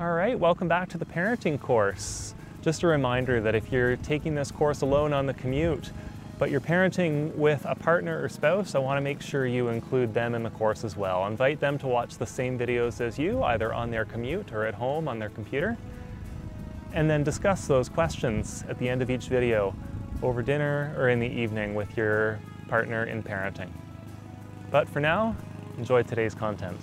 All right, welcome back to the parenting course. Just a reminder that if you're taking this course alone on the commute, but you're parenting with a partner or spouse, I want to make sure you include them in the course as well. Invite them to watch the same videos as you, either on their commute or at home on their computer. And then discuss those questions at the end of each video over dinner or in the evening with your partner in parenting. But for now, enjoy today's content.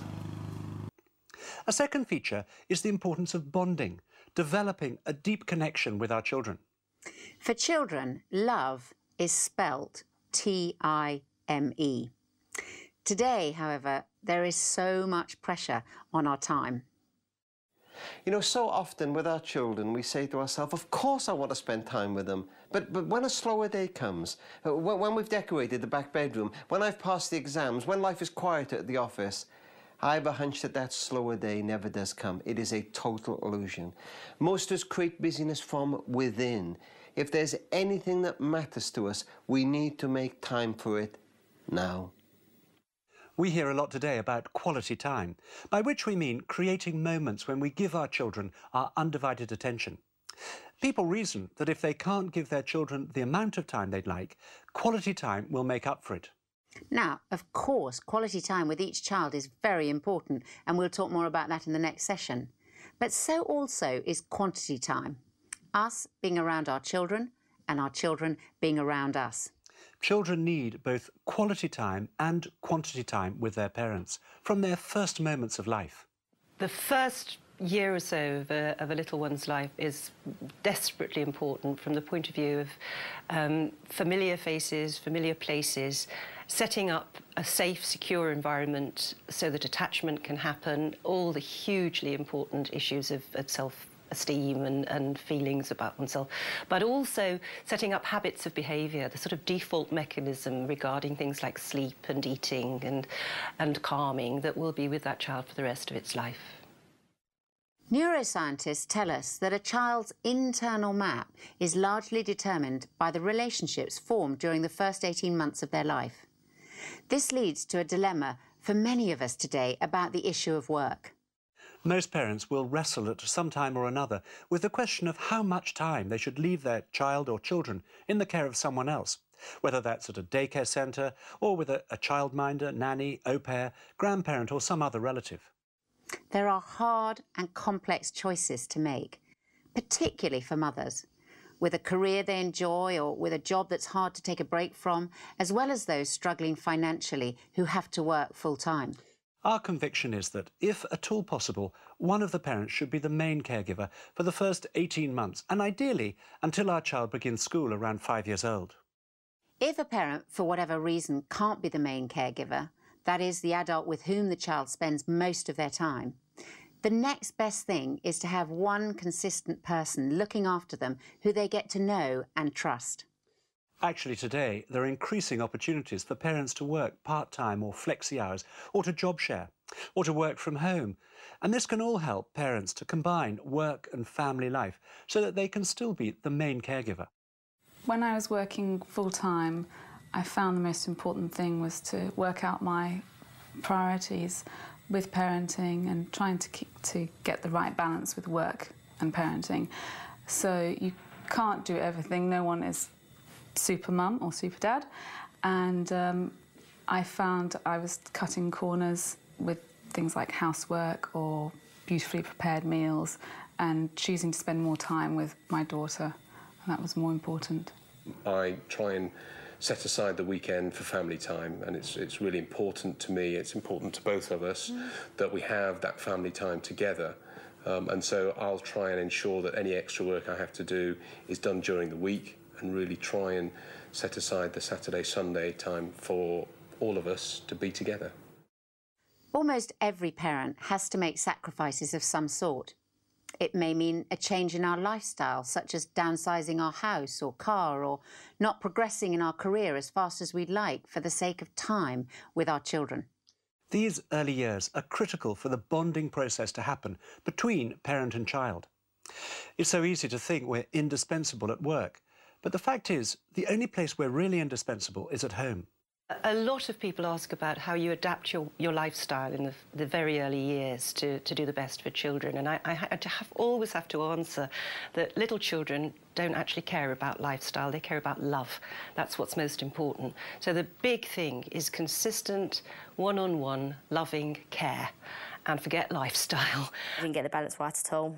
A second feature is the importance of bonding, developing a deep connection with our children. For children, love is spelt T I M E. Today, however, there is so much pressure on our time. You know, so often with our children, we say to ourselves, of course I want to spend time with them. But, but when a slower day comes, uh, when, when we've decorated the back bedroom, when I've passed the exams, when life is quieter at the office, I have a hunch that that slower day never does come. It is a total illusion. Most of us create busyness from within. If there's anything that matters to us, we need to make time for it now. We hear a lot today about quality time, by which we mean creating moments when we give our children our undivided attention. People reason that if they can't give their children the amount of time they'd like, quality time will make up for it. Now, of course, quality time with each child is very important, and we'll talk more about that in the next session. But so also is quantity time. Us being around our children, and our children being around us. Children need both quality time and quantity time with their parents from their first moments of life. The first year or so of a, of a, little one's life is desperately important from the point of view of um, familiar faces, familiar places, setting up a safe, secure environment so that attachment can happen, all the hugely important issues of, of self esteem and, and feelings about oneself, but also setting up habits of behaviour, the sort of default mechanism regarding things like sleep and eating and, and calming that will be with that child for the rest of its life. Neuroscientists tell us that a child's internal map is largely determined by the relationships formed during the first 18 months of their life. This leads to a dilemma for many of us today about the issue of work. Most parents will wrestle at some time or another with the question of how much time they should leave their child or children in the care of someone else, whether that's at a daycare centre or with a, a childminder, nanny, au pair, grandparent or some other relative. There are hard and complex choices to make, particularly for mothers, with a career they enjoy or with a job that's hard to take a break from, as well as those struggling financially who have to work full time. Our conviction is that, if at all possible, one of the parents should be the main caregiver for the first 18 months, and ideally until our child begins school around five years old. If a parent, for whatever reason, can't be the main caregiver, that is, the adult with whom the child spends most of their time, the next best thing is to have one consistent person looking after them who they get to know and trust. Actually, today, there are increasing opportunities for parents to work part-time or flexi hours, or to job share, or to work from home. And this can all help parents to combine work and family life so that they can still be the main caregiver. When I was working full-time, I found the most important thing was to work out my priorities with parenting and trying to keep, to get the right balance with work and parenting. So you can't do everything. No one is super mum or super dad. And um, I found I was cutting corners with things like housework or beautifully prepared meals and choosing to spend more time with my daughter. And that was more important. I try and set aside the weekend for family time and it's it's really important to me it's important to both of us mm. that we have that family time together um, and so I'll try and ensure that any extra work I have to do is done during the week and really try and set aside the Saturday, Sunday time for all of us to be together. Almost every parent has to make sacrifices of some sort. It may mean a change in our lifestyle, such as downsizing our house or car, or not progressing in our career as fast as we'd like for the sake of time with our children. These early years are critical for the bonding process to happen between parent and child. It's so easy to think we're indispensable at work, but the fact is, the only place we're really indispensable is at home. A lot of people ask about how you adapt your, your lifestyle in the, the very early years to, to do the best for children. And I, I have, always have to answer that little children don't actually care about lifestyle, they care about love. That's what's most important. So the big thing is consistent, one-on-one, loving care. And forget lifestyle. I didn't get the balance right at all.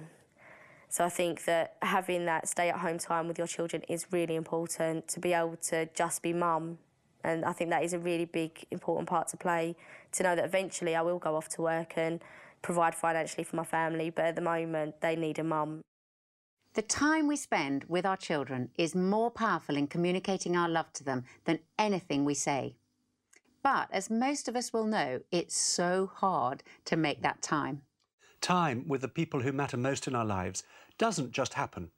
So I think that having that stay-at-home time with your children is really important to be able to just be mum and I think that is a really big, important part to play to know that eventually I will go off to work and provide financially for my family, but at the moment they need a mum. The time we spend with our children is more powerful in communicating our love to them than anything we say. But as most of us will know, it's so hard to make that time. Time with the people who matter most in our lives doesn't just happen.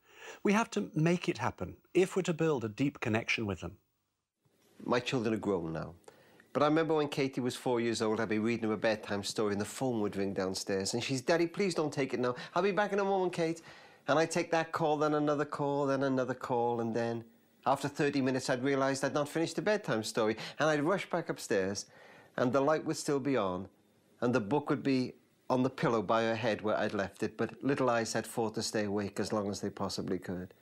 We have to make it happen if we're to build a deep connection with them. My children are grown now. But I remember when Katie was four years old, I'd be reading her a bedtime story and the phone would ring downstairs. And she's, Daddy, please don't take it now. I'll be back in a moment, Kate. And I'd take that call, then another call, then another call, and then after 30 minutes, I'd realised I'd not finished the bedtime story. And I'd rush back upstairs, and the light would still be on, and the book would be on the pillow by her head where I'd left it. But little eyes had fought to stay awake as long as they possibly could.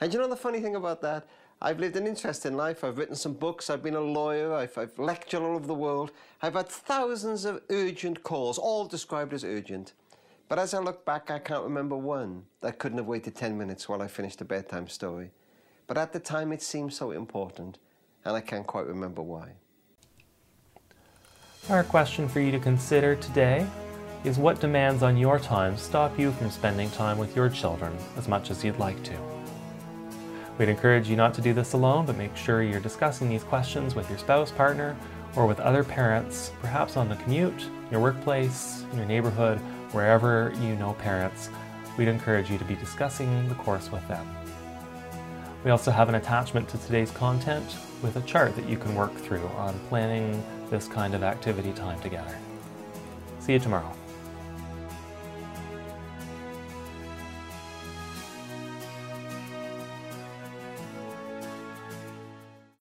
And you know the funny thing about that? I've lived an interesting life. I've written some books. I've been a lawyer. I've, I've lectured all over the world. I've had thousands of urgent calls, all described as urgent. But as I look back, I can't remember one that couldn't have waited 10 minutes while I finished a bedtime story. But at the time, it seemed so important, and I can't quite remember why. Our question for you to consider today is what demands on your time stop you from spending time with your children as much as you'd like to? We'd encourage you not to do this alone, but make sure you're discussing these questions with your spouse, partner, or with other parents, perhaps on the commute, your workplace, your neighborhood, wherever you know parents. We'd encourage you to be discussing the course with them. We also have an attachment to today's content with a chart that you can work through on planning this kind of activity time together. See you tomorrow.